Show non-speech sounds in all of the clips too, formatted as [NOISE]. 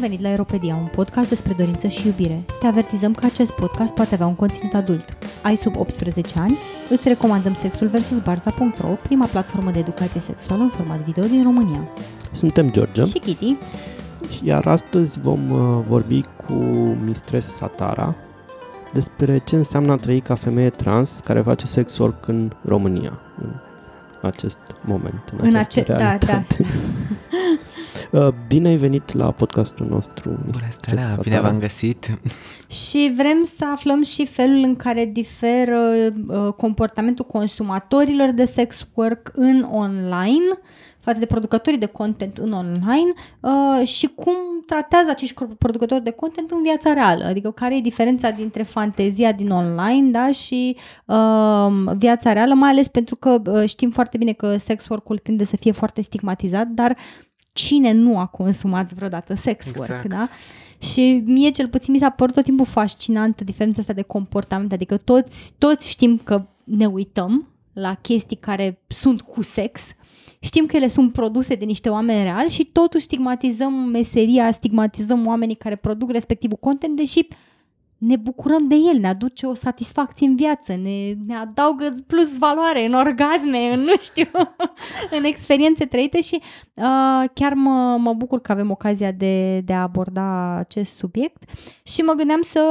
venit la Aeropedia, un podcast despre dorință și iubire. Te avertizăm că acest podcast poate avea un conținut adult. Ai sub 18 ani? Îți recomandăm Sexul vs. Barza.ro, prima platformă de educație sexuală în format video din România. Suntem George Și Kitty, iar astăzi vom uh, vorbi cu Mistress Satara despre ce înseamnă a trăi ca femeie trans care face sex work în România în acest moment, în, În această ace- da, realitate. [LAUGHS] Uh, Bine ai venit la podcastul nostru, Bună Mistress seara, Satara. bine v-am găsit. Și vrem să aflăm și felul în care diferă uh, comportamentul consumatorilor de sex work în online față de producătorii de content în online uh, și cum tratează acești cor- producători de content în viața reală, adică care e diferența dintre fantezia din online da, și uh, viața reală, mai ales pentru că uh, știm foarte bine că sex work-ul tinde să fie foarte stigmatizat, dar cine nu a consumat vreodată sex work, Exact. da? Și mie cel puțin mi s-a părut tot timpul fascinantă diferența asta de comportament, adică toți, toți știm că ne uităm la chestii care sunt cu sex, știm că ele sunt produse de niște oameni reali și totuși stigmatizăm meseria, stigmatizăm oamenii care produc respectivul content, deși ne bucurăm de el, ne aduce o satisfacție în viață, ne, ne adaugă plus valoare în orgasme, în nu știu, [LAUGHS] în experiențe trăite și uh, chiar mă, mă bucur că avem ocazia de, de a aborda acest subiect și mă gândeam să,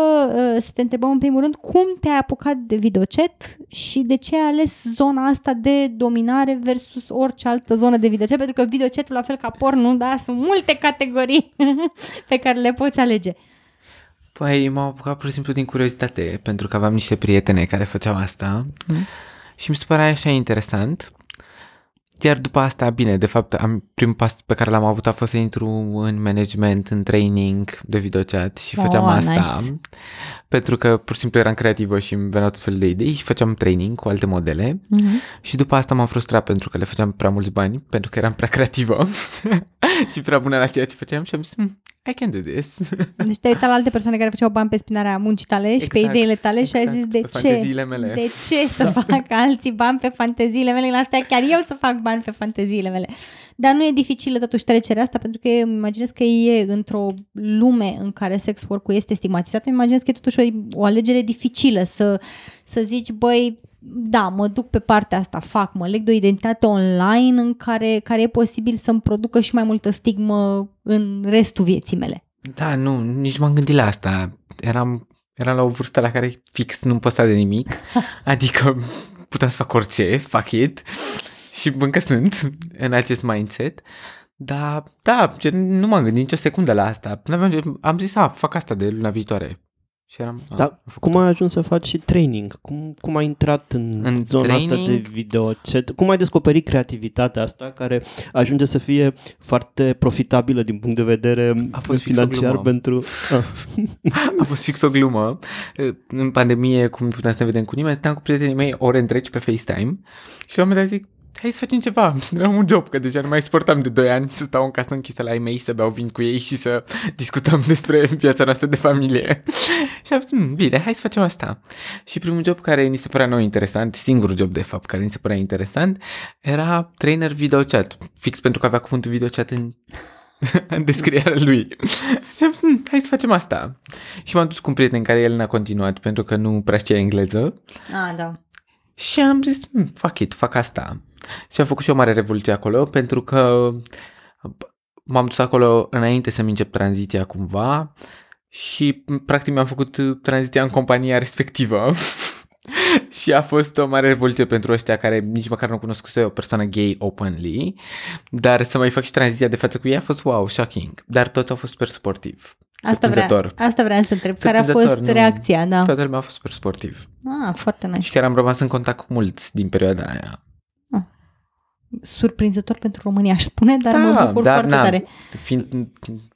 uh, să te întrebăm în primul rând cum te-ai apucat de videochat și de ce ai ales zona asta de dominare versus orice altă zonă de videochat, pentru că videochatul, la fel ca pornul, da, sunt multe categorii [LAUGHS] pe care le poți alege. Păi m-am apucat pur și simplu din curiozitate, pentru că aveam niște prietene care făceau asta Mm. și mi se părea așa interesant. Iar după asta, bine, de fapt, am, primul pas pe care l-am avut a fost să intru în management, în training de videochat și Oh, făceam asta. nice. Pentru că pur și simplu eram creativă și îmi veneau tot felul de idei și făceam training cu alte modele. Mm-hmm. Și după asta m-am frustrat pentru că le făceam prea mulți bani, pentru că eram prea creativă [LAUGHS] și prea bună la ceea ce făceam și am zis, "Hmm, I can do this. [LAUGHS] Deci te-ai uitat la alte persoane care făceau bani pe spinarea muncii tale și pe Exact, ideile tale și ai exact, zis de pe ce? fanteziile mele. De ce să [LAUGHS] fac alții bani pe fanteziile mele? În astea chiar eu să fac bani pe fanteziile mele. Dar nu e dificilă totuși trecerea asta pentru că îmi imaginez că e într-o lume în care sex work-ul este stigmatizat, îmi imaginez că e totuși o, o alegere dificilă să, să zici, băi, da, mă duc pe partea asta, fac, mă leg de o identitate online în care, care e posibil să-mi producă și mai multă stigmă în restul vieții mele. Da, nu, nici m-am gândit la asta. Eram, eram la o vârstă la care fix nu-mi păsa de nimic. [LAUGHS] Adică puteam să fac orice, fuck it. Și încă sunt în acest mindset. Dar, da, gen, nu m-am gândit nicio secundă la asta. N-aveam gen- Am zis, a, fac asta de luna viitoare. Și eram, a, Dar am făcut cum ai ajuns să faci și training? Cum, cum ai intrat în, În zona asta de training? videochat? Cum ai descoperit creativitatea asta care ajunge să fie foarte profitabilă din punct de vedere A fost fix o financiar glumă. pentru... Ah. [LAUGHS] A fost fix o glumă. În pandemie, cum nu puteam să ne vedem cu nimeni, stăteam cu prietenii mei ore întregi pe FaceTime și la un moment dat zic, hai să facem ceva, să [LAUGHS] am un job, că deja nu mai suportam de 2 ani să stau în casă închisă la ei mei, să beau vin cu ei și să [LAUGHS] discutăm despre viața noastră de familie. [LAUGHS] și am zis, "Mm, bine, hai să facem asta. Și primul job care ni se părea nou interesant, singurul job de fapt care ni se părea interesant, era trainer video chat, fix pentru că avea cuvântul video chat în în descrierea lui. Și am zis, "Hmm, hai să facem asta. Și m-am dus cu un prieten care el n-a continuat pentru că nu prea știa engleză. Ah, da. Și am zis, "Hmm, fuck it, fac asta. Și am făcut și o mare revoluție acolo pentru că m-am dus acolo înainte să-mi încep tranziția cumva și practic mi-am făcut tranziția în compania [LAUGHS] respectivă. și a fost o mare revoluție pentru ăștia care nici măcar nu cunoscuse o persoană gay openly, dar să mai fac și tranziția de față cu ei a fost wow, shocking. Dar toți au fost super sportiv. Asta, vrea, Surprinzător. asta vreau să întreb. Care a Surprinzător, fost nu. reacția? Da. Toată lumea a fost super sportiv. Ah, foarte nice. Și chiar am rămas în contact cu mulți din perioada aia. Surprinzător pentru România, aș spune, dar Da, mă bucur dar foarte na, tare. Fiind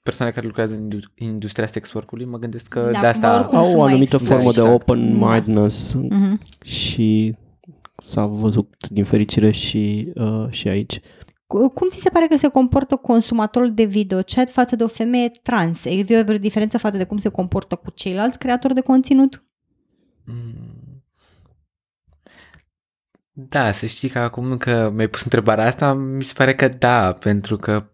persoane care lucrează în indu- industria sex work-ului, mă gândesc că Da, de asta... oricum Au sunt o mai anumită expuși. formă de Exact. open-mindedness Mhm. și s-a văzut din fericire și, uh, și aici. Cu- Cum ți se pare că se comportă consumatorul de video chat față de o femeie trans? Există vreo diferență față de cum se comportă cu ceilalți creatori de conținut? Mm. Da, să știi că acum că mi-ai pus întrebarea asta, mi se pare că da, pentru că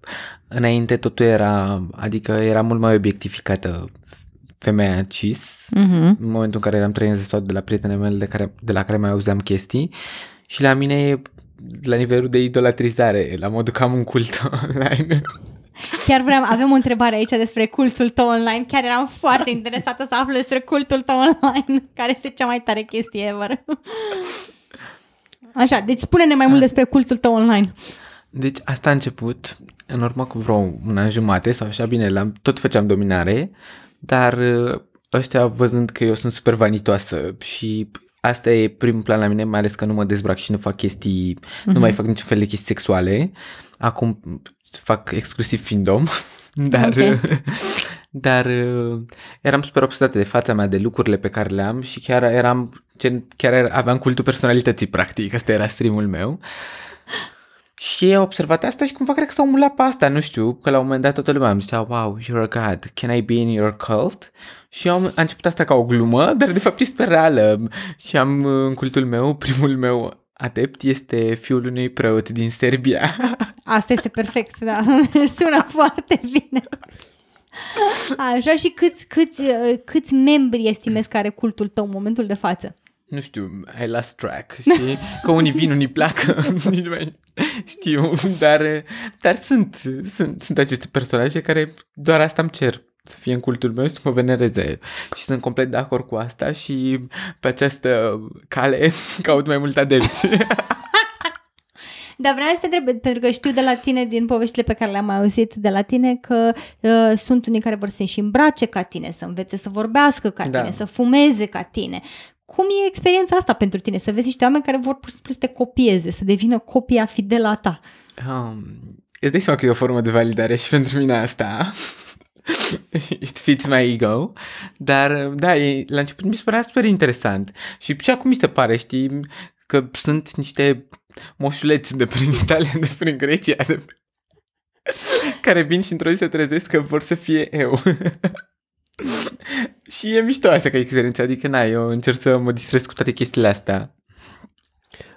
înainte totul era, adică era mult mai obiectificată femeia cis, Mm-hmm. în momentul în care eram trăind sau de la prietenele mele de, care, de la care mai auzeam chestii și la mine e la nivelul de idolatrizare, la modul că am un cult [LAUGHS] online. Chiar vreau, avem o întrebare aici despre cultul tău online. Chiar eram foarte interesată să aflu despre cultul tău online, [LAUGHS] care este cea mai tare chestie ever. Așa, deci spune-ne mai mult despre cultul tău online. Deci asta a început în urmă cu vreo un an jumate sau așa, bine, l-am, tot făceam dominare, dar uh, ăștia văzând că eu sunt super vanitoasă și asta e primul plan la mine, mai ales că nu mă dezbrac și nu fac chestii, mm-hmm. nu mai fac niciun fel de chestii sexuale. Acum fac exclusiv findom, [LAUGHS] dar, Ok. dar uh, eram super obsedată de fața mea, de lucrurile pe care le am și chiar eram, gen, chiar era- aveam cultul personalității, practic, asta era streamul meu. Și ei au observat asta și cumva cred că s-au mulat pe asta, nu știu, că la un moment dat toată lumea îmi zicea, wow, you're a god, can I be in your cult? Și am, a început asta ca o glumă, dar de fapt e super reală. Și am uh, în cultul meu, primul meu adept este fiul unui preot din Serbia. [LAUGHS] Asta este perfect, da. [LAUGHS] Sună foarte bine. Așa, și câți, câți, uh, câți membri estimezi că are cultul tău în momentul de față? Nu știu, I lost track, știi? [LAUGHS] Că unii vin, unii pleacă, [LAUGHS] nici nu mai știu, dar, dar sunt, sunt, sunt aceste personaje care doar asta îmi cer să fie în cultul meu și să mă venereze. Și sunt complet de acord cu asta și pe această cale [LAUGHS] caut mai mult adepți. Dar vreau să te întreb, pentru că știu de la tine, din poveștile pe care le-am mai auzit de la tine, că uh, sunt unii care vor să și îmbrace ca tine, să învețe să vorbească ca Da. tine, să fumeze ca tine. Cum e experiența asta pentru tine? Să vezi niște oameni care vor pur și simplu să te copieze, să devină copia fidelă a ta. Um, îți dai seama că e o formă de validare și pentru mine asta. [LAUGHS] It fits my ego. Dar, da, e, la început mi se părea super interesant. Și și acum mi se pare, știi, că sunt niște moșuleți de prin Italia, de prin Grecia, de care vin și într-o zi se trezesc că vor să fie eu. [LAUGHS] [LAUGHS] și e mișto așa ca experiență, adică na, eu încerc să mă distrez cu toate chestiile astea.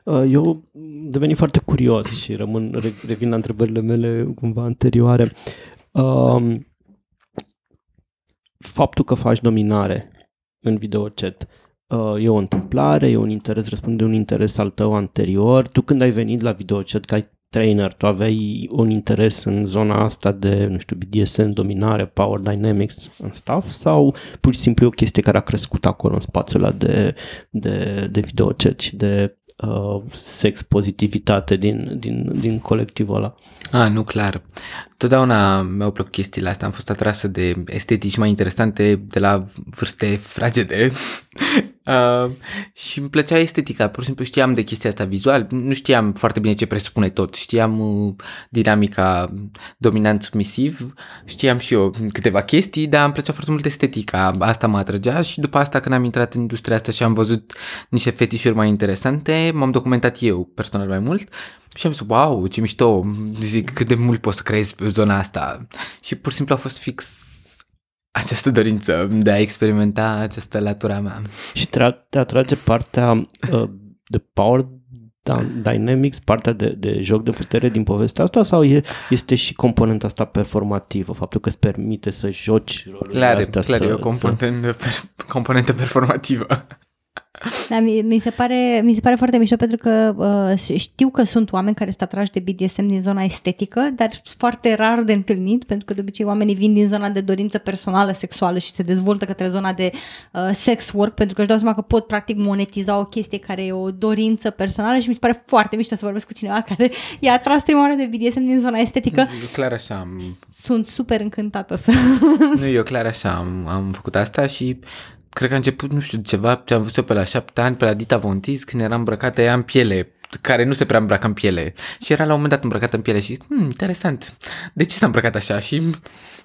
Uh, Eu deveni foarte curios și rămân, re- revin la întrebările mele cumva anterioare. Um, Faptul că faci dominare în videochat uh, e o întâmplare, e un interes, răspunde de un interes al tău anterior. Tu când ai venit la videochat ca trainer, tu aveai un interes în zona asta de, nu știu, BDSM, dominare, power dynamics and stuff sau pur și simplu e o chestie care a crescut acolo în spațiul ăla de, de, de videochat și de uh, sex pozitivitate din, din, din colectivul ăla. Ah, nu, clar. Totdeauna mi-au plăcut chestiile astea. Am fost atrasă de estetici mai interesante de la vârste fragede. Uh, și îmi plăcea estetica. Pur și simplu știam de chestia asta vizual. Nu știam foarte bine ce presupune tot. Știam uh, dinamica dominant-submisiv. Știam și eu câteva chestii, dar îmi plăcea foarte mult estetica. Asta mă atrăgea și după asta când am intrat în industria asta și am văzut niște fetișuri mai interesante, m-am documentat eu personal mai mult și am zis, wow, ce mișto, zic, cât de mult poți să creezi pe zona asta. Și pur și simplu a fost fix această dorință de a experimenta această latura mea. Și te, te atrage partea uh, de power dy- dynamics, partea de, de joc de putere din povestea asta sau e, este și componenta asta performativă, faptul că îți permite să joci rolurile Clar, astea clar, să, e o să- componentă, per, componentă performativă. Da, mi, mi, se pare, mi se pare foarte mișto pentru că uh, știu că sunt oameni care sunt atrași de BDSM din zona estetică, dar sunt foarte rar de întâlnit, pentru că de obicei oamenii vin din zona de dorință personală, sexuală și se dezvoltă către zona de uh, sex work, pentru că își dau seama că pot practic monetiza o chestie care e o dorință personală și mi se pare foarte mișto să vorbesc cu cineva care e atras prima oară de BDSM din zona estetică. Eu clar așa am, Sunt super încântată să... nu, eu clar așa am, am făcut asta și cred că a început, nu știu, ceva ce am văzut eu pe la șapte ani, pe la Dita Von Teese, când era îmbrăcată ea în piele care nu se prea îmbracă în piele. Și era la un moment dat îmbrăcată în piele și, hmm, interesant, de ce s-a îmbrăcat așa? Și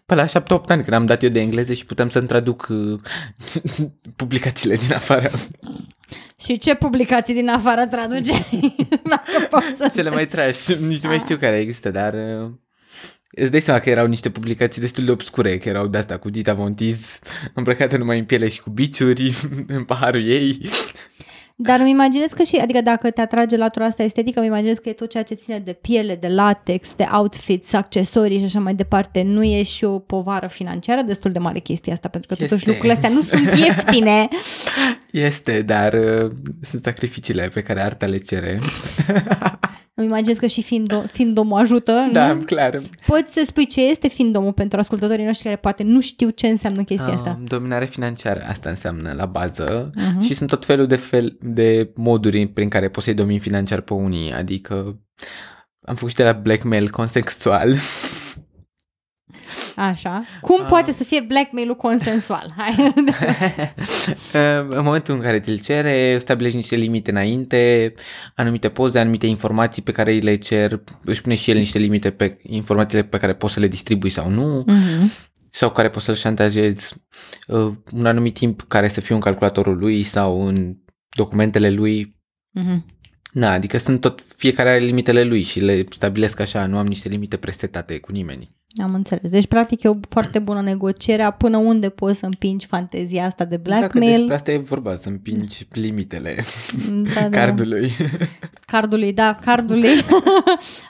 pe la 7-8 ani, când am dat eu de engleză și puteam să-mi traduc uh, [LAUGHS] publicațiile din afară. și ce publicații din afară traduce? [LAUGHS] Dacă poți să Cele mai trash, nici nu mai știu care există, dar... Uh, Îți dai seama că erau niște publicații destul de obscure, că erau de-asta cu Dita Von Teese, îmbrăcată numai în piele și cu biciuri, [LAUGHS] în paharul ei. Dar îmi imaginez că și, adică dacă te atrage latura asta estetică, îmi imaginez că e tot ceea ce ține de piele, de latex, de outfits, accesorii și așa mai departe. Nu e și o povară financiară destul de mare chestia asta, pentru că Este. totuși lucrurile astea nu sunt [LAUGHS] ieftine. Este, dar uh, sunt sacrificiile pe care arta le cere. [LAUGHS] Îmi imaginez că și fiind, fiindomul ajută, Da, nu? clar. Poți să spui ce este fiindomul pentru ascultătorii noștri care poate nu știu ce înseamnă chestia asta. Um, dominare financiară, asta înseamnă la bază Mhm. și sunt tot felul de, fel, de moduri prin care poți să-i domini financiar pe unii, adică am făcut și de la blackmail consexual. [LAUGHS] Așa. Cum Ah. poate să fie blackmail-ul consensual? Hai. [LAUGHS] în momentul în care ți-l cere, stabilești niște limite înainte, anumite poze, anumite informații pe care îi le cer, își pune și el niște limite pe informațiile pe care poți să le distribui sau nu, Mhm. sau care poți să-l șantajezi uh, un anumit timp care să fie în calculatorul lui sau în documentele lui. Mhm. Na, adică sunt tot, fiecare are limitele lui și le stabilesc așa, nu am niște limite presetate cu nimeni. Am înțeles. Deci, practic, e o foarte bună negociere până unde poți să împingi fantezia asta de Dacă blackmail. despre asta e vorba, să împingi limitele Da, da. cardului. Cardului, da, cardului. [LAUGHS] [LAUGHS]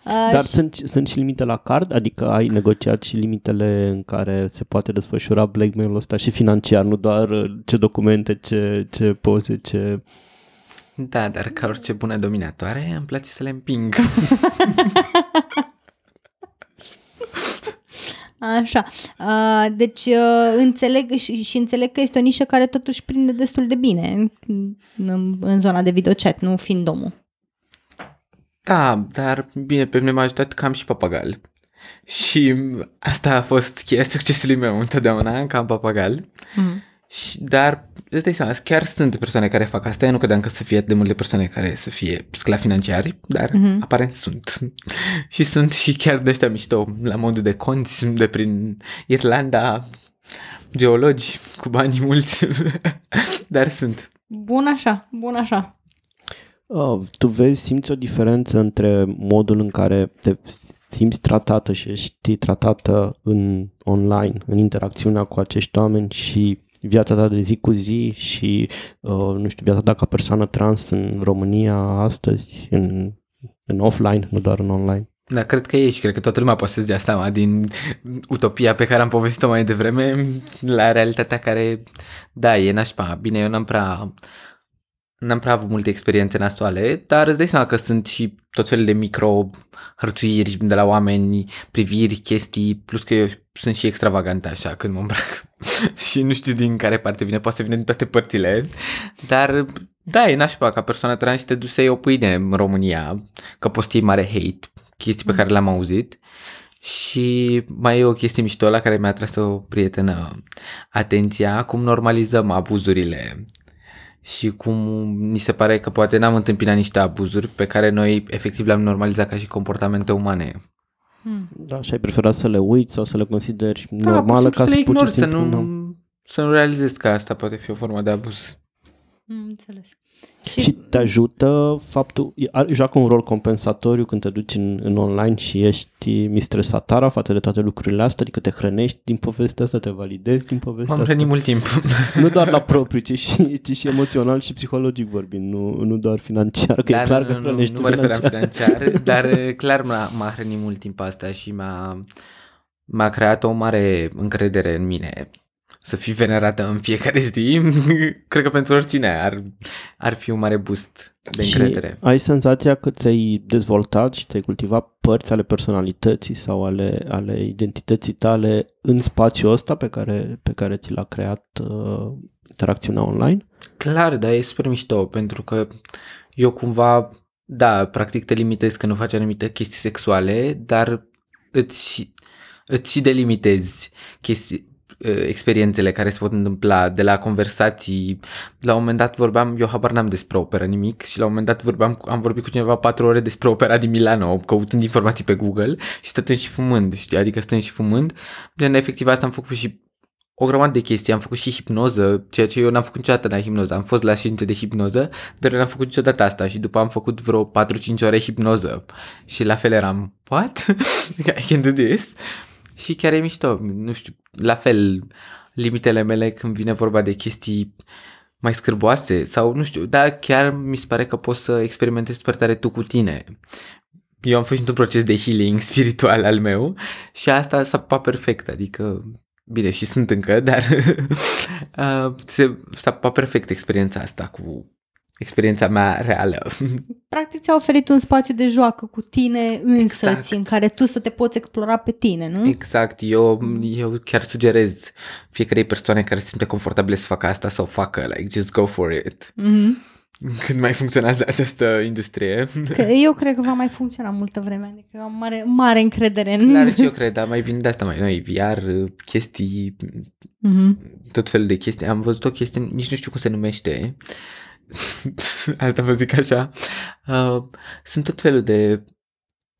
Uh, Dar și- sunt, sunt și limite la card? Adică ai negociat și limitele în care se poate desfășura blackmail-ul ăsta și financiar, nu doar uh, ce documente, ce, ce poze, ce... Da, dar ca orice bună dominatoare, îmi place să le împing. [LAUGHS] Așa. Uh, deci, uh, înțeleg și, și înțeleg că este o nișă care totuși prinde destul de bine în, în, în zona de videochat, nu fiind domul. Da, dar bine, pe mine m-a ajutat că am și papagal. Și asta a fost cheia succesului meu întotdeauna, că am papagal. Mm. Și, dar, îți dai seama, chiar sunt persoane care fac asta. Eu nu credeam că să fie atât de multe persoane care să fie sclavi financiari, dar Mhm. aparent sunt. [LAUGHS] și sunt și chiar de ăștia mișto, la modul de conți de prin Irlanda, geologi cu bani mulți, [LAUGHS] dar sunt. Bun așa, bun așa. Oh, tu vezi, simți o diferență între modul în care te simți tratată și ești tratată în online, în interacțiunea cu acești oameni și viața ta de zi cu zi și, uh, nu știu, viața ta ca persoană trans în România astăzi, în, în offline, nu doar în online. Da, cred că e și cred că toată lumea poate să-ți dea seama din utopia pe care am povestit-o mai devreme la realitatea care, da, e nașpa. Bine, eu n-am prea, n-am prea avut multe experiențe nasoale, dar îți dai seama că sunt și tot felul de micro hărțuiri de la oameni, priviri, chestii, plus că eu sunt și extravagant așa când mă îmbrac. [LAUGHS] Și nu știu din care parte vine, poate să vină din toate părțile, dar da, e nașpa ca persoană trans și te duci să iei o pâine în România, că postii mare hate, chestii pe care le-am auzit. Și mai e o chestie mișto la care mi-a tras o prietenă. Atenția, cum normalizăm abuzurile și cum ni se pare că poate n-am întâmpinat niște abuzuri pe care noi efectiv le-am normalizat ca și comportamente umane. Mm. Da, și ai preferat să le uiți sau să le consideri Da, normală pur și ca simplu să să le pur și ignori, să simplu... nu, să nu realizezi că asta poate fi o formă de abuz. Mm, înțeles. Și te ajută faptul, ar- joacă un rol compensatoriu când te duci în, în online și ești mistresatara față de toate lucrurile astea, adică te hrănești din povestea asta, te validezi din povestea M-am asta. hrănit mult timp. [LAUGHS] Nu doar la propriu, ci și, ci și emoțional și psihologic vorbind, nu, nu doar financiar, că Da, e clar nu, că nu, nu, hrănești nu mă referam financiar. financiar, [LAUGHS] dar uh, clar m-a, m-a hrănit mult timp asta și m-a, m-a creat o mare încredere în mine să fii venerată în fiecare zi. [LAUGHS] Cred că pentru oricine ar, ar fi un mare boost de Și încredere. ai senzația că ți-ai dezvoltat și ți-ai cultivat părți ale personalității sau ale, ale identității tale în spațiul ăsta pe care, pe care ți l-a creat uh, interacțiunea online? Clar, dar e super mișto, pentru că eu cumva, da, practic te limitezi că nu faci anumite chestii sexuale, dar îți, îți și delimitezi chestii, experiențele care se pot întâmpla de la conversații. La un moment dat vorbeam, eu habar n-am despre opera nimic și la un moment dat vorbeam, am vorbit cu cineva patru ore despre opera din Milano, căutând informații pe Google și stătând și fumând, știi? Adică stând și fumând. Gen, efectiv asta am făcut și o grămadă de chestii, am făcut și hipnoză, ceea ce eu n-am făcut niciodată la hipnoză. Am fost la științe de hipnoză, dar eu n-am făcut niciodată asta și după am făcut vreo 4-5 ore hipnoză. Și la fel eram, what? [LAUGHS] I can do this? Și chiar e mișto, nu știu, la fel, limitele mele când vine vorba de chestii mai scârboase sau nu știu, dar chiar mi se pare că poți să experimentezi super tare tu cu tine. Eu am fost într-un proces de healing [LAUGHS] spiritual al meu și asta s-a perfect, adică Bine, și sunt încă, dar [LAUGHS] uh, se, s-a perfect experiența asta cu experiența mea reală. [LAUGHS] Practic ți-a oferit un spațiu de joacă cu tine însăți, Exact. în care tu să te poți explora pe tine, nu? Exact, eu, eu chiar sugerez fiecarei persoane care se simte confortabile să facă asta să o facă, like, just go for it. Mhm. Când mai funcționează această industrie. Că eu cred că va mai funcționa multă vreme, adică am mare, mare încredere în... Clar și eu cred, dar mai vin de asta mai noi, VR, chestii, Mhm. tot felul de chestii. Am văzut o chestie, nici nu știu cum se numește, [LAUGHS] asta vă zic așa, uh, sunt tot felul de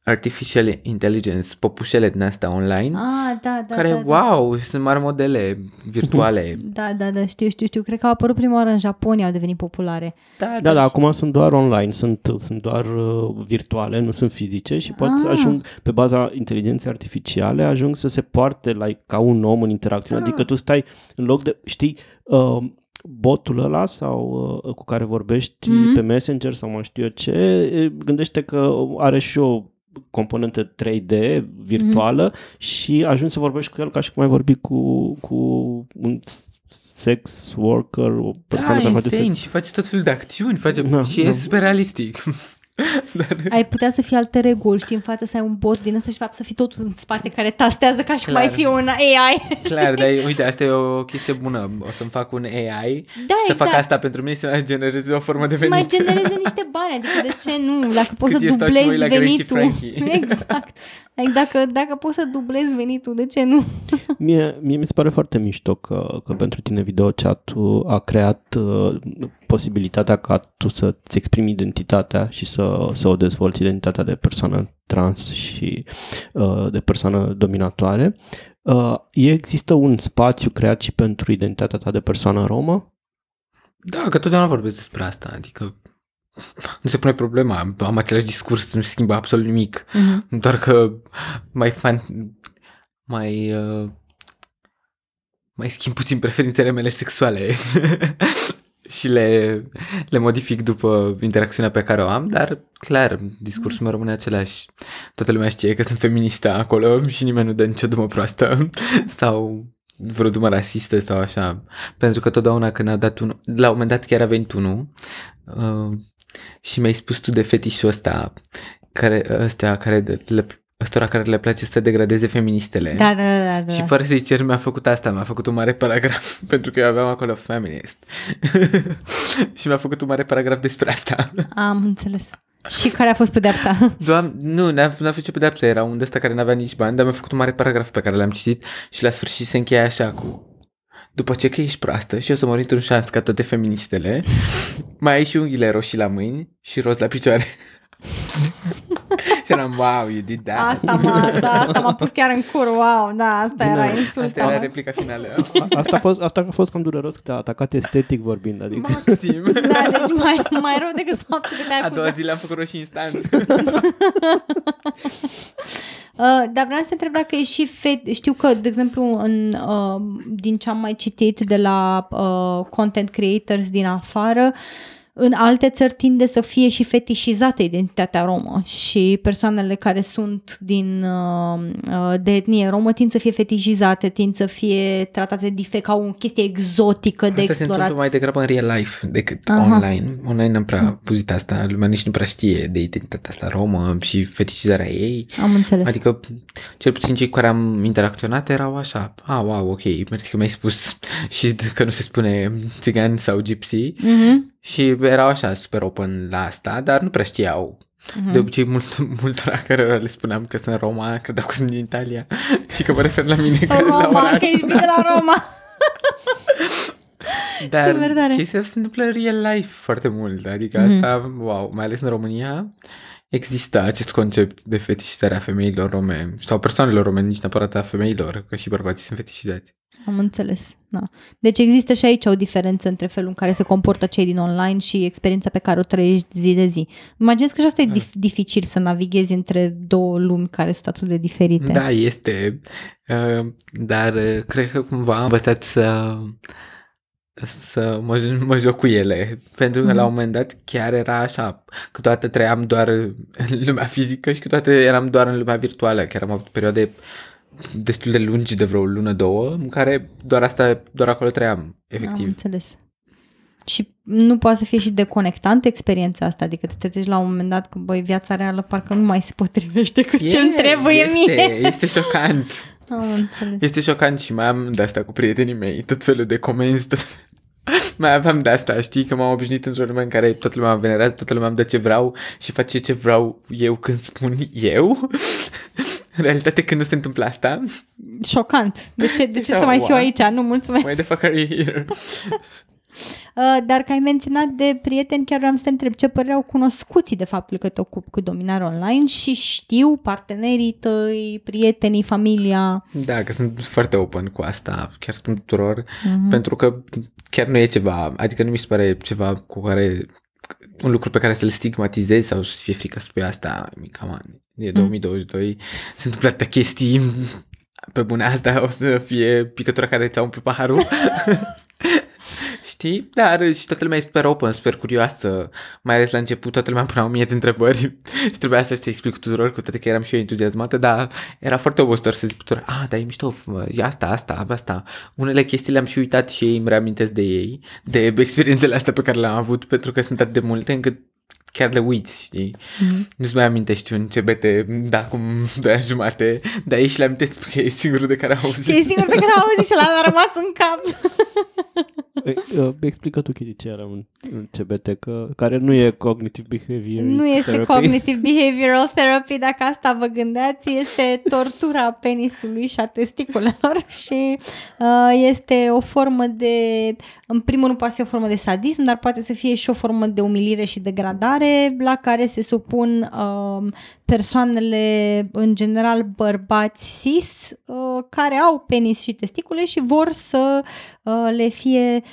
artificial intelligence, popușele din astea online, Ah, da, da, care, da, da. wow, sunt mari modele virtuale. [LAUGHS] Da, da, da, știu, știu, știu. Cred că au apărut prima oară în Japonia, au devenit populare. Da, Da, da, acum sunt doar online, sunt, sunt doar uh, virtuale, nu sunt fizice și pot Ah. ajung, pe baza inteligenței artificiale, ajung să se poarte like, ca un om în interacțiune. Ah. Adică tu stai în loc de, știi, uh, botul ăla sau uh, cu care vorbești Mhm. pe Messenger sau mai știu eu ce, e, gândește că are și o componentă 3D virtuală și ajungi să vorbești cu el ca și cum ai vorbi cu, cu un sex worker, o persoană da, care face insane sex. și face tot felul de acțiuni, face, Da, și da. e super realistic. [LAUGHS] Dar, Ai putea să fii alte reguli, știi, în față să ai un bot din ăsta și de fapt să fii tot în spate care tastează ca și cum Clar. ai fi un AI. clar, dar e- uite, asta e o chestie bună. O să-mi fac un AI Da, să exact. fac asta pentru mine și să mai genereze o formă de Să venit. mai genereze niște bani, adică de ce nu? Dacă [LAUGHS] poți Cât să e stau și mă uit dublezi la Grace și venitul. Frankie. [LAUGHS] Exact. Adică dacă, dacă poți să dublezi venitul, de ce nu? [LAUGHS] Mie, mie mi se pare foarte mișto că, că pentru tine video chat-ul a creat uh, posibilitatea ca tu să-ți exprimi identitatea și să, să o dezvolți identitatea de persoană trans și uh, de persoană dominatoare. Uh, există un spațiu creat și pentru identitatea ta de persoană romă? Da, că totdeauna vorbesc despre asta, adică nu se pune problema, am același discurs, nu se schimbă absolut nimic, Mhm. doar că mai fan, mai uh, mai schimb puțin preferințele mele sexuale [LAUGHS] și le, le modific după interacțiunea pe care o am, dar clar, discursul meu rămâne același. Toată lumea știe că sunt feministă acolo și nimeni nu dă nicio dumă proastă [LAUGHS] sau vreo dumă rasistă sau așa. Pentru că totdeauna când a dat unul, la un moment dat chiar a venit unul uh, și mi-ai spus tu de fetișul ăsta, care, ăstea care de, le, ăstora care le place să degradeze feministele. Da, da, da, da. Și fără să-i cer mi-a făcut asta, mi-a făcut un mare paragraf, [LAUGHS] pentru că eu aveam acolo feminist. [LAUGHS] și mi-a făcut un mare paragraf despre asta. Am înțeles. Și care a fost pedeapsa? Doamne, nu, n-a, n-a fost ce pedeapsă, era un de ăsta care n-avea nici bani, dar mi-a făcut un mare paragraf pe care l-am citit și la sfârșit se încheia așa cu după ce că ești proastă și o să mor într-un șans ca toate feministele, mai ai și unghiile roșii la mâini și roz la picioare. [LAUGHS] și eram, wow, you did that. Asta m-a, da, asta m-a pus chiar în cur, wow, da, asta era Bine, insulta. Asta era replica finală. Asta a fost, asta a fost cam dureros că te-a atacat estetic vorbind, adică... Maxim. Da, deci mai, mai rău decât faptul că te-ai A doua acuzat. zi le-am făcut roșii instant. [LAUGHS] Uh, dar vreau să te întreb dacă e și fet... Știu că, de exemplu, în, uh, din ce am mai citit de la uh, content creators din afară, în alte țări tinde să fie și fetișizată identitatea romă și persoanele care sunt din uh, uh, de etnie romă tind să fie fetișizate, tind să fie tratate dife ca o chestie exotică de Asta se explorat. întâmplă mai degrabă în real life decât Aha. online. Online n-am prea puzit asta, lumea nici nu prea știe de identitatea asta romă și feticizarea ei. Am înțeles. Adică, cel puțin cei cu care am interacționat erau așa, ah, wow, ok, mersi că mi-ai spus [LAUGHS] și că nu se spune țigan sau gypsy Mhm. Și erau așa super open la asta, dar nu prea știau. Mhm. De obicei, mult, multora [LAUGHS] care le spuneam că sunt Roma, credeau că sunt din Italia [LAUGHS] și că mă refer la mine ca la Roma, oraș. că ești bine la Roma. [LAUGHS] Dar Super tare. chestia asta se întâmplă în real life foarte mult. Adică Mhm. asta, wow, mai ales în România, există acest concept de fetișizare a femeilor rome sau persoanelor rome, nici neapărat a femeilor, că și bărbații sunt fetișizați. Am înțeles. Da. Deci există și aici o diferență între felul în care se comportă cei din online și experiența pe care o trăiești zi de zi. Imaginez că și asta e dif- dificil să navighezi între două lumi care sunt atât de diferite. Da, este. Uh, dar uh, cred că cumva am învățat să să mă, mă joc cu ele. Pentru că mm. la un moment dat chiar era așa, câteodată trăiam doar în [LAUGHS] lumea fizică și câteodată eram doar în lumea virtuală. Chiar am avut perioade destul de lungi de vreo lună, două, în care doar asta, doar acolo trăiam, efectiv. Am înțeles. Și nu poate să fie și deconectantă experiența asta, adică te trezești la un moment dat că, băi, viața reală parcă nu mai se potrivește cu ce îmi trebuie este, mie. Este șocant. [LAUGHS] Am înțeles. Este șocant și mai am de asta cu prietenii mei, tot felul de comenzi, tot [LAUGHS] mai aveam de asta, știi, că m-am obișnuit într-o lume în care toată lumea mă venerează, toată lumea îmi dă ce vreau și face ce vreau eu când spun eu. [LAUGHS] în realitate când nu se întâmplă asta. Șocant. De ce, de ce să mai fiu aici? Nu, mulțumesc. Why the fuck are you here? [LAUGHS] Uh, dar că ai menționat de prieteni, chiar vreau să te întreb ce părere au cunoscuții de faptul că te ocupi cu dominare online și știu partenerii tăi, prietenii, familia. Da, că sunt foarte open cu asta, chiar spun tuturor, uh-huh. pentru că chiar nu e ceva, adică nu mi se pare ceva cu care un lucru pe care să-l stigmatizezi sau să fie frică să spui asta, come on, e 2022, mm. se întâmplă atâtea chestii, pe bune asta o să fie picătura care ți-a umplut paharul. [LAUGHS] Știi? Dar și toată lumea e super open, super curioasă, mai ales la început toată lumea [LAUGHS] punea o mie de întrebări [LAUGHS] și trebuia să-ți explic tuturor, cu toate că eram și eu entuziasmată, dar era foarte obositor să zic tuturor, ah, dar e mișto, e asta, asta, asta. Unele chestii le-am și uitat și ei îmi reamintesc de ei, de experiențele astea pe care le-am avut, pentru că sunt atât de multe încât chiar le uiți, știi? Mm-hmm. Nu-ți mai amintești un CBT da acum [LAUGHS] doi ani jumate, dar ei și le amintesc că e singurul de care au auzit. E singurul de care au auzit și l-a rămas în cap. Uh, explică tu, Kitty, ce era un, un CBT, că, care nu e Cognitive Behavior Nu este therapy. Cognitive Behavioral Therapy, dacă asta vă gândeați, este tortura penisului și a testiculelor [LAUGHS] și uh, este o formă de, în primul nu poate fi o formă de sadism, dar poate să fie și o formă de umilire și degradare la care se supun uh, persoanele, în general bărbați cis, uh, care au penis și testicule și vor să uh, le fie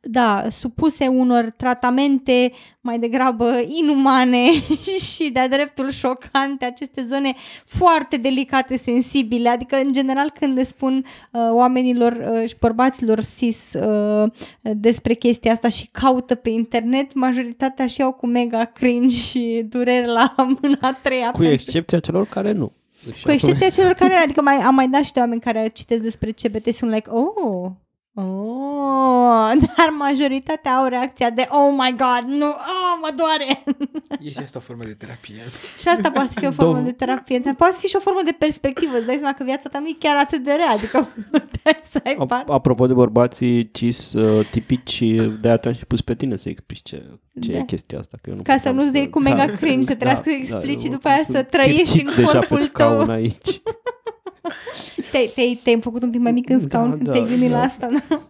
da, supuse unor tratamente mai degrabă inumane [LAUGHS] și de-a dreptul șocante, aceste zone foarte delicate, sensibile, adică în general când le spun uh, oamenilor uh, și bărbaților cis uh, despre chestia asta și caută pe internet, majoritatea și au cu mega cringe și durere la [LAUGHS] mâna a treia. Cu pentru... excepția celor care nu. Deci cu excepția celor care, adică mai, am mai dat și de oameni care citesc despre CBT și sunt like, oh, Oh, [LAUGHS] dar majoritatea au reacția de Oh my God, nu, oh, mă doare. [LAUGHS] E și asta o formă de terapie. și asta poate fi o formă de terapie, dar poate fi și o formă de perspectivă. Îți dai seama că viața ta nu e chiar atât de rea, adică [LAUGHS] să ai A, Apropo de bărbații cis uh, tipici, de atunci și pus pe tine să explici ce, ce da. e chestia asta. Că eu nu Ca să nu-ți dai cu mega da, cringe, să da, trebuiască da, să explici da, și după aia să trăiești în corpul tău. aici. [LAUGHS] Te-ai, te-ai, te-ai făcut un pic mai mic în scaun da, când da, te-ai gândit da. la asta, da?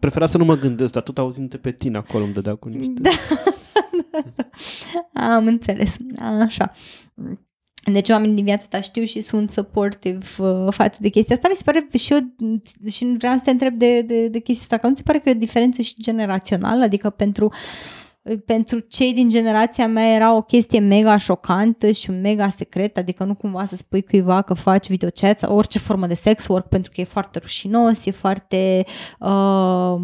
Prefera să nu mă gândesc, dar tot auzind pe tine acolo îmi dădea cu niște... [LAUGHS] Da. Am înțeles. Așa. Deci oamenii din viața ta știu și sunt supportive uh, față de chestia asta. Mi se pare și eu, și vreau să te întreb de, de, de chestia asta, că nu ți se pare că e o diferență și generațională? Adică pentru uh, pentru cei din generația mea era o chestie mega șocantă și un mega secret, adică nu cumva să spui cuiva că faci videochat sau orice formă de sex work pentru că e foarte rușinos, e foarte, uh,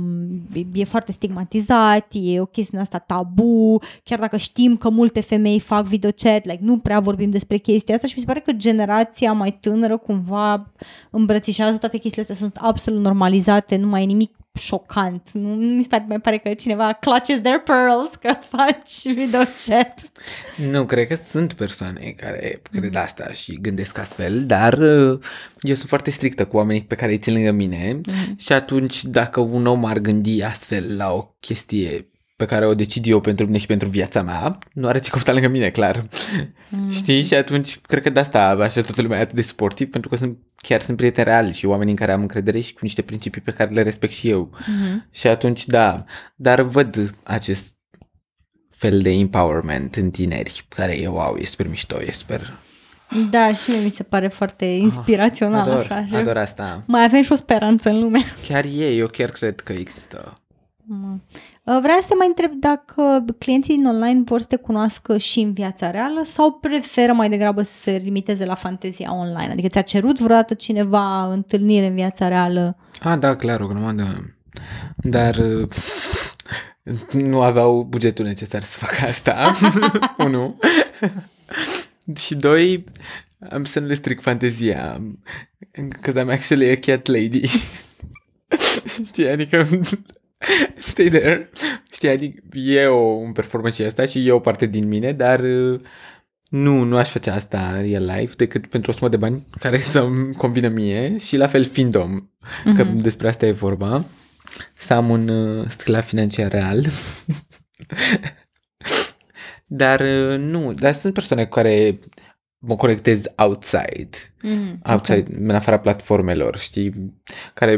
e foarte stigmatizat, e o chestie asta tabu, chiar dacă știm că multe femei fac videochat, like, nu prea vorbim despre chestia asta și mi se pare că generația mai tânără cumva îmbrățișează toate chestiile astea, sunt absolut normalizate, nu mai e nimic șocant. Nu mi se pare, mai pare că cineva clutches their pearls că faci video chat. Nu, cred că sunt persoane care cred mm. asta și gândesc astfel, dar uh, eu sunt foarte strictă cu oamenii pe care îi țin lângă mine mm. și atunci dacă un om ar gândi astfel la o chestie pe care o decid eu pentru mine și pentru viața mea, nu are ce căuta lângă mine, clar. Mm. Știi? Și atunci, cred că de asta așa toată lumea e atât de sportiv, pentru că sunt, chiar sunt prieteni reali și oameni în care am încredere și cu niște principii pe care le respect și eu. Mm-hmm. Și atunci, da, dar văd acest fel de empowerment în tineri, care e wow, e super mișto, e super... Da, și mie mi se pare foarte ah, inspirațional. Oh, ador, așa, ador asta. Mai avem și o speranță în lume. Chiar e, eu chiar cred că există. Mm. Uh, vreau să te mai întreb dacă clienții din online vor să te cunoască și în viața reală sau preferă mai degrabă să se limiteze la fantezia online? Adică ți-a cerut vreodată cineva întâlnire în viața reală? Ah, da, clar, o grămadă. dar uh, nu aveau bugetul necesar să facă asta. [LAUGHS] Unu. și doi, am să nu le stric fantezia. Because I'm actually a cat lady. [LAUGHS] Știi, adică stay there. Știi, adică e o un performance asta și e o parte din mine, dar uh, nu, nu aș face asta în real life decât pentru o sumă de bani care să-mi convină mie și la fel fiind om, mm-hmm. că mhm. despre asta e vorba, să am un uh, sclav financiar real. [LAUGHS] dar uh, nu, dar sunt persoane care mă conectez outside, mm, outside, okay. în afara platformelor, știi, care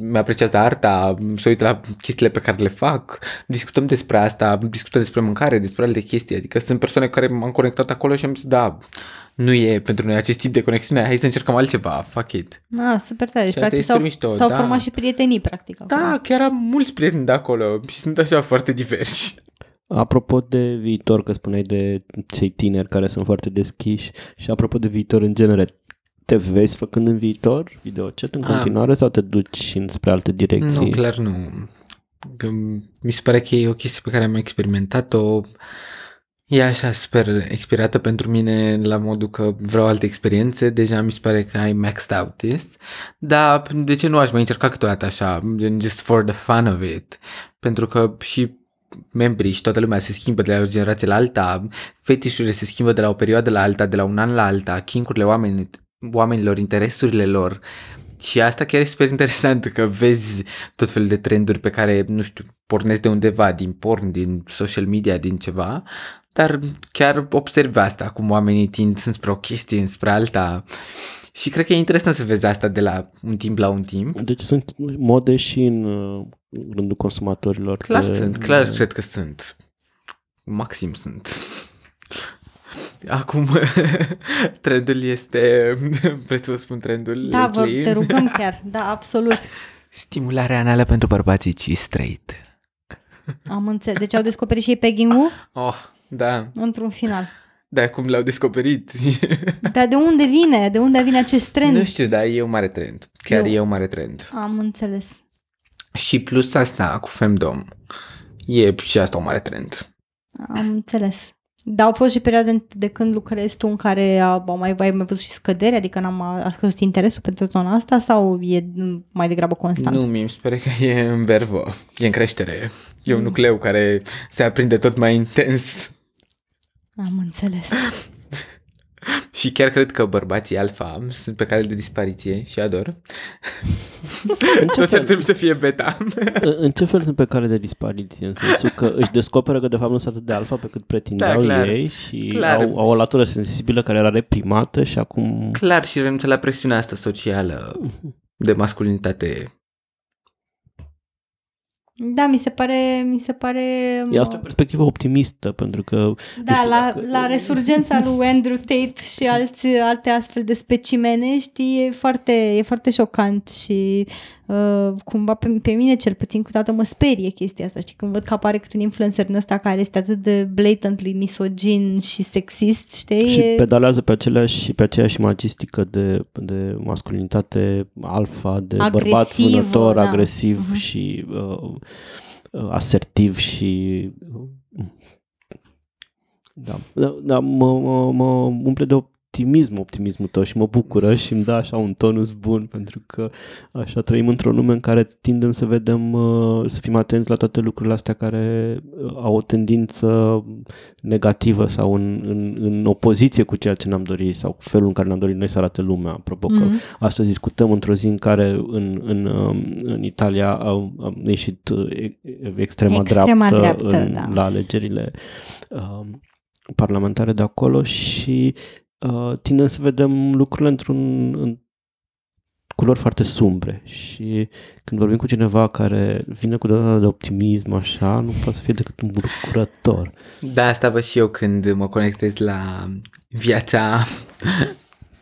mi apreciază arta, se uită la chestiile pe care le fac, discutăm despre asta, discutăm despre mâncare, despre alte chestii, adică sunt persoane care m-am conectat acolo și am zis, da, nu e pentru noi acest tip de conexiune, hai să încercăm altceva, fuck it. Ah, super tare, deci practic s-au, mișto, s-au da. format și prietenii, practic. Da, acolo. chiar am mulți prieteni de acolo și sunt așa foarte diversi. Apropo de viitor, că spuneai de cei tineri care sunt foarte deschiși și apropo de viitor în genere, te vezi făcând în viitor videochat în continuare A, sau te duci spre alte direcții? Nu, clar nu. Că mi se pare că e o chestie pe care am experimentat-o. E așa super expirată pentru mine la modul că vreau alte experiențe, deja mi se pare că ai maxed out this, dar de ce nu aș mai încerca câteodată așa, just for the fun of it, pentru că și membrii și toată lumea se schimbă de la o generație la alta, fetișurile se schimbă de la o perioadă la alta, de la un an la alta, kinkurile oameni, oamenilor, interesurile lor. Și asta chiar e super interesant că vezi tot felul de trenduri pe care, nu știu, pornesc de undeva, din porn, din social media, din ceva, dar chiar observi asta, cum oamenii tind spre o chestie, spre alta. Și cred că e interesant să vezi asta de la un timp la un timp. Deci sunt mode și în uh, rândul consumatorilor. Clar de... sunt, clar cred că sunt. Maxim sunt. Acum, [LAUGHS] trendul este, vreți să vă spun trendul? Da, vă, te rugăm chiar, da, absolut. [LAUGHS] Stimularea anală pentru bărbații ci straight. Am înțeles. Deci au descoperit și ei pegging Oh, da. Într-un final. Da, cum l-au descoperit. [LAUGHS] Dar de unde vine? De unde vine acest trend? Nu știu, dar e un mare trend. Chiar Eu. e un mare trend. Am înțeles. Și plus asta cu femdom. E și asta un mare trend. Am înțeles. Dar au fost și perioade de când lucrezi tu în care au mai, ai mai văzut și scăderi, adică n-am a scăzut interesul pentru zona asta sau e mai degrabă constant? Nu, mi se pare că e în vervă, e în creștere. E un mm. nucleu care se aprinde tot mai intens. Am înțeles. [LAUGHS] Și chiar cred că bărbații alfa sunt pe cale de dispariție și ador. Toți ar trebui să fie beta. în ce fel sunt pe cale de dispariție? În sensul că își descoperă că de fapt nu sunt atât de alfa pe cât pretindeau da, clar, ei și clar. Au, au o latură sensibilă care era reprimată și acum... Clar și renunță la presiunea asta socială de masculinitate da, mi se pare... Mi se pare e asta o perspectivă optimistă, pentru că... Da, știu, la, dacă... la resurgența lui Andrew Tate și alți, alte astfel de specimene, știi, e foarte, e foarte șocant și uh, cumva pe, pe mine cel puțin câteodată mă sperie chestia asta, știi, când văd că apare cât un influencer în ăsta care este atât de blatantly misogin și sexist, știi? Și e... pedalează pe aceleași, pe aceeași magistică de, de masculinitate alfa, de Agresivă, bărbat vânător, da. agresiv uh-huh. și uh, asertiv și da, da, da mă, mă, mă umple de optimism optimismul tău și mă bucură și îmi dă așa un tonus bun pentru că așa trăim într-o lume în care tindem să vedem, uh, să fim atenți la toate lucrurile astea care uh, au o tendință negativă sau în, în, în opoziție cu ceea ce ne-am dorit sau felul în care ne-am dorit noi să arate lumea. Apropo mm-hmm. că mhm. astăzi discutăm într-o zi în care în, în, um, în Italia au, au ieșit uh, extrema, extrema dreaptă, dreaptă în, da. la alegerile uh, parlamentare de acolo și uh, tindem să vedem lucrurile într-un în culori foarte sumbre și când vorbim cu cineva care vine cu data de optimism așa, nu poate să fie decât un bucurător. Da, asta văd și eu când mă conectez la viața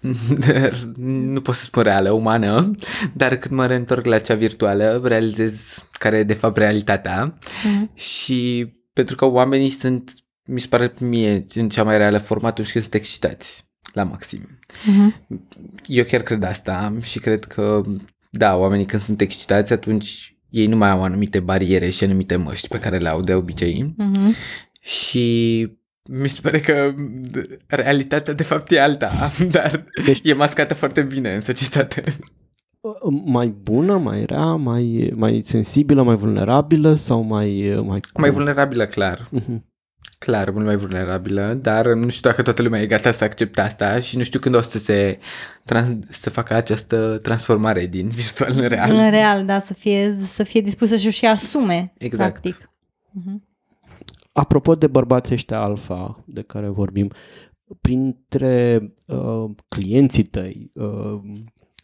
[LAUGHS] nu pot să spun reală, umană, dar când mă reîntorc la cea virtuală, realizez care e de fapt realitatea mm-hmm. și pentru că oamenii sunt, mi se pare mie, în cea mai reală formă atunci când sunt excitați la maxim. Uh-huh. Eu chiar cred asta și cred că, da, oamenii când sunt excitați, atunci ei nu mai au anumite bariere și anumite măști pe care le au de obicei Mhm. și mi se pare că realitatea de fapt e alta, [LAUGHS] dar Deci- e mascată foarte bine în societate. Mai bună, mai rea, mai, mai sensibilă, mai vulnerabilă sau mai... Mai, Mai vulnerabilă, clar. Mhm. Clar, mult mai vulnerabilă, dar nu știu dacă toată lumea e gata să accepte asta și nu știu când o să se trans- să facă această transformare din [LAUGHS] virtual în real. În real, da, să fie, să fie dispusă și și asume. Exact. Practic. Mhm. Apropo de bărbații ăștia alfa de care vorbim, printre uh, clienții tăi, uh,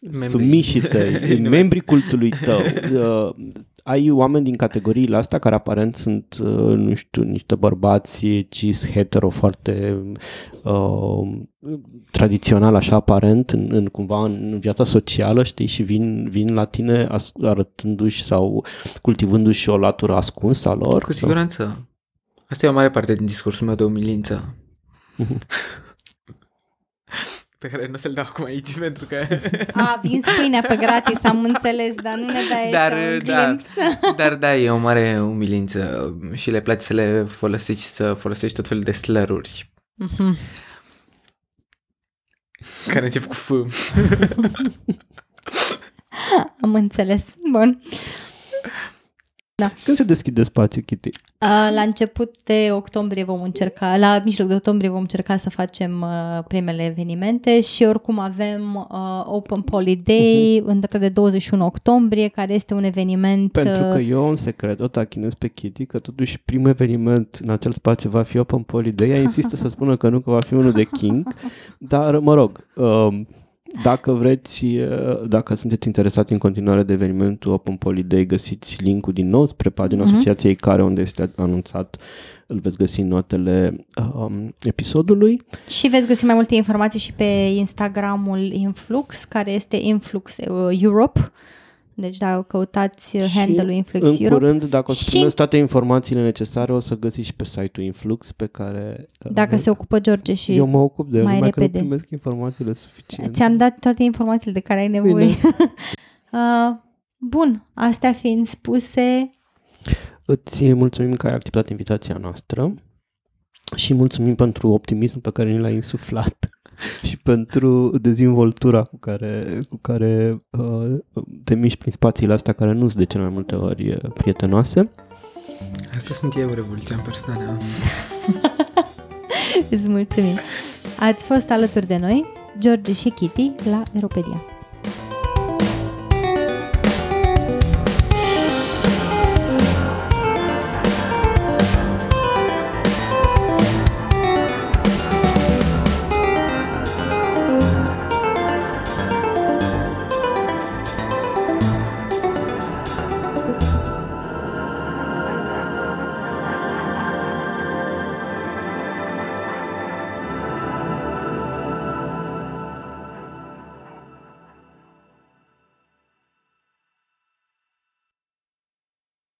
Membrii. sumișii tăi, [LAUGHS] Nu membrii cultului tău, [LAUGHS] uh, ai oameni din categoriile astea care aparent sunt, uh, nu știu, niște bărbați cis, hetero, foarte uh, tradițional așa aparent în, în cumva în viața socială, știi, și vin, vin la tine as, arătându-și sau cultivându-și o latură ascunsă a lor. Cu sau- siguranță. Asta e o mare parte din discursul meu de umilință. [LAUGHS] pe care nu o să-l dau acum aici [LAUGHS] pentru că... A, vin pâinea pe gratis, am înțeles, dar nu ne dai aici Dar, un da, glimpse. [LAUGHS] dar da, e o mare umilință și le place să le folosești, să folosești tot felul de slăruri Mhm. care încep cu F. [LAUGHS] Am înțeles. Bun. Când se deschide spațiul, Kitty? A, La început de octombrie vom încerca, la mijloc de octombrie vom încerca să facem uh, primele evenimente și oricum avem uh, Open Poly Day în data de 21 octombrie, care este un eveniment... Pentru uh, că eu un secret, o tachinez pe Kitty, că totuși primul eveniment în acel spațiu va fi Open Poly Day. Ea insistă să [LAUGHS] spună că nu, că va fi unul de King. Dar, mă rog, um, dacă vreți, uh, dacă sunteți interesați în continuare de evenimentul Open Poly Day, găsiți linkul din nou spre pagina Mhm. asociației care unde este anunțat, îl veți găsi în notele um, episodului. Și veți găsi mai multe informații și pe Instagramul Influx, care este Influx uh, Europe. Deci dacă căutați uh, Și handle-ul Influx În Europe, curând, dacă o să Și- primeți toate informațiile necesare, o să găsiți și pe site-ul Influx pe care... uh, dacă se ocupă George și Eu mă ocup de el, mai numai că nu repede. primesc informațiile suficiente. ți-am dat toate informațiile de care ai nevoie. [LAUGHS] uh, bun, astea fiind spuse, Îți mulțumim că ai acceptat invitația noastră și mulțumim pentru optimismul pe care ni l-ai insuflat [LAUGHS] și pentru dezvoltura cu care, cu care uh, te miști prin spațiile astea care nu sunt de cele mai multe ori uh, prietenoase. Asta sunt eu, revoluția în persoană. [LAUGHS] îți mulțumim. Ați fost alături de noi, George și Kitty, la Aeropedia.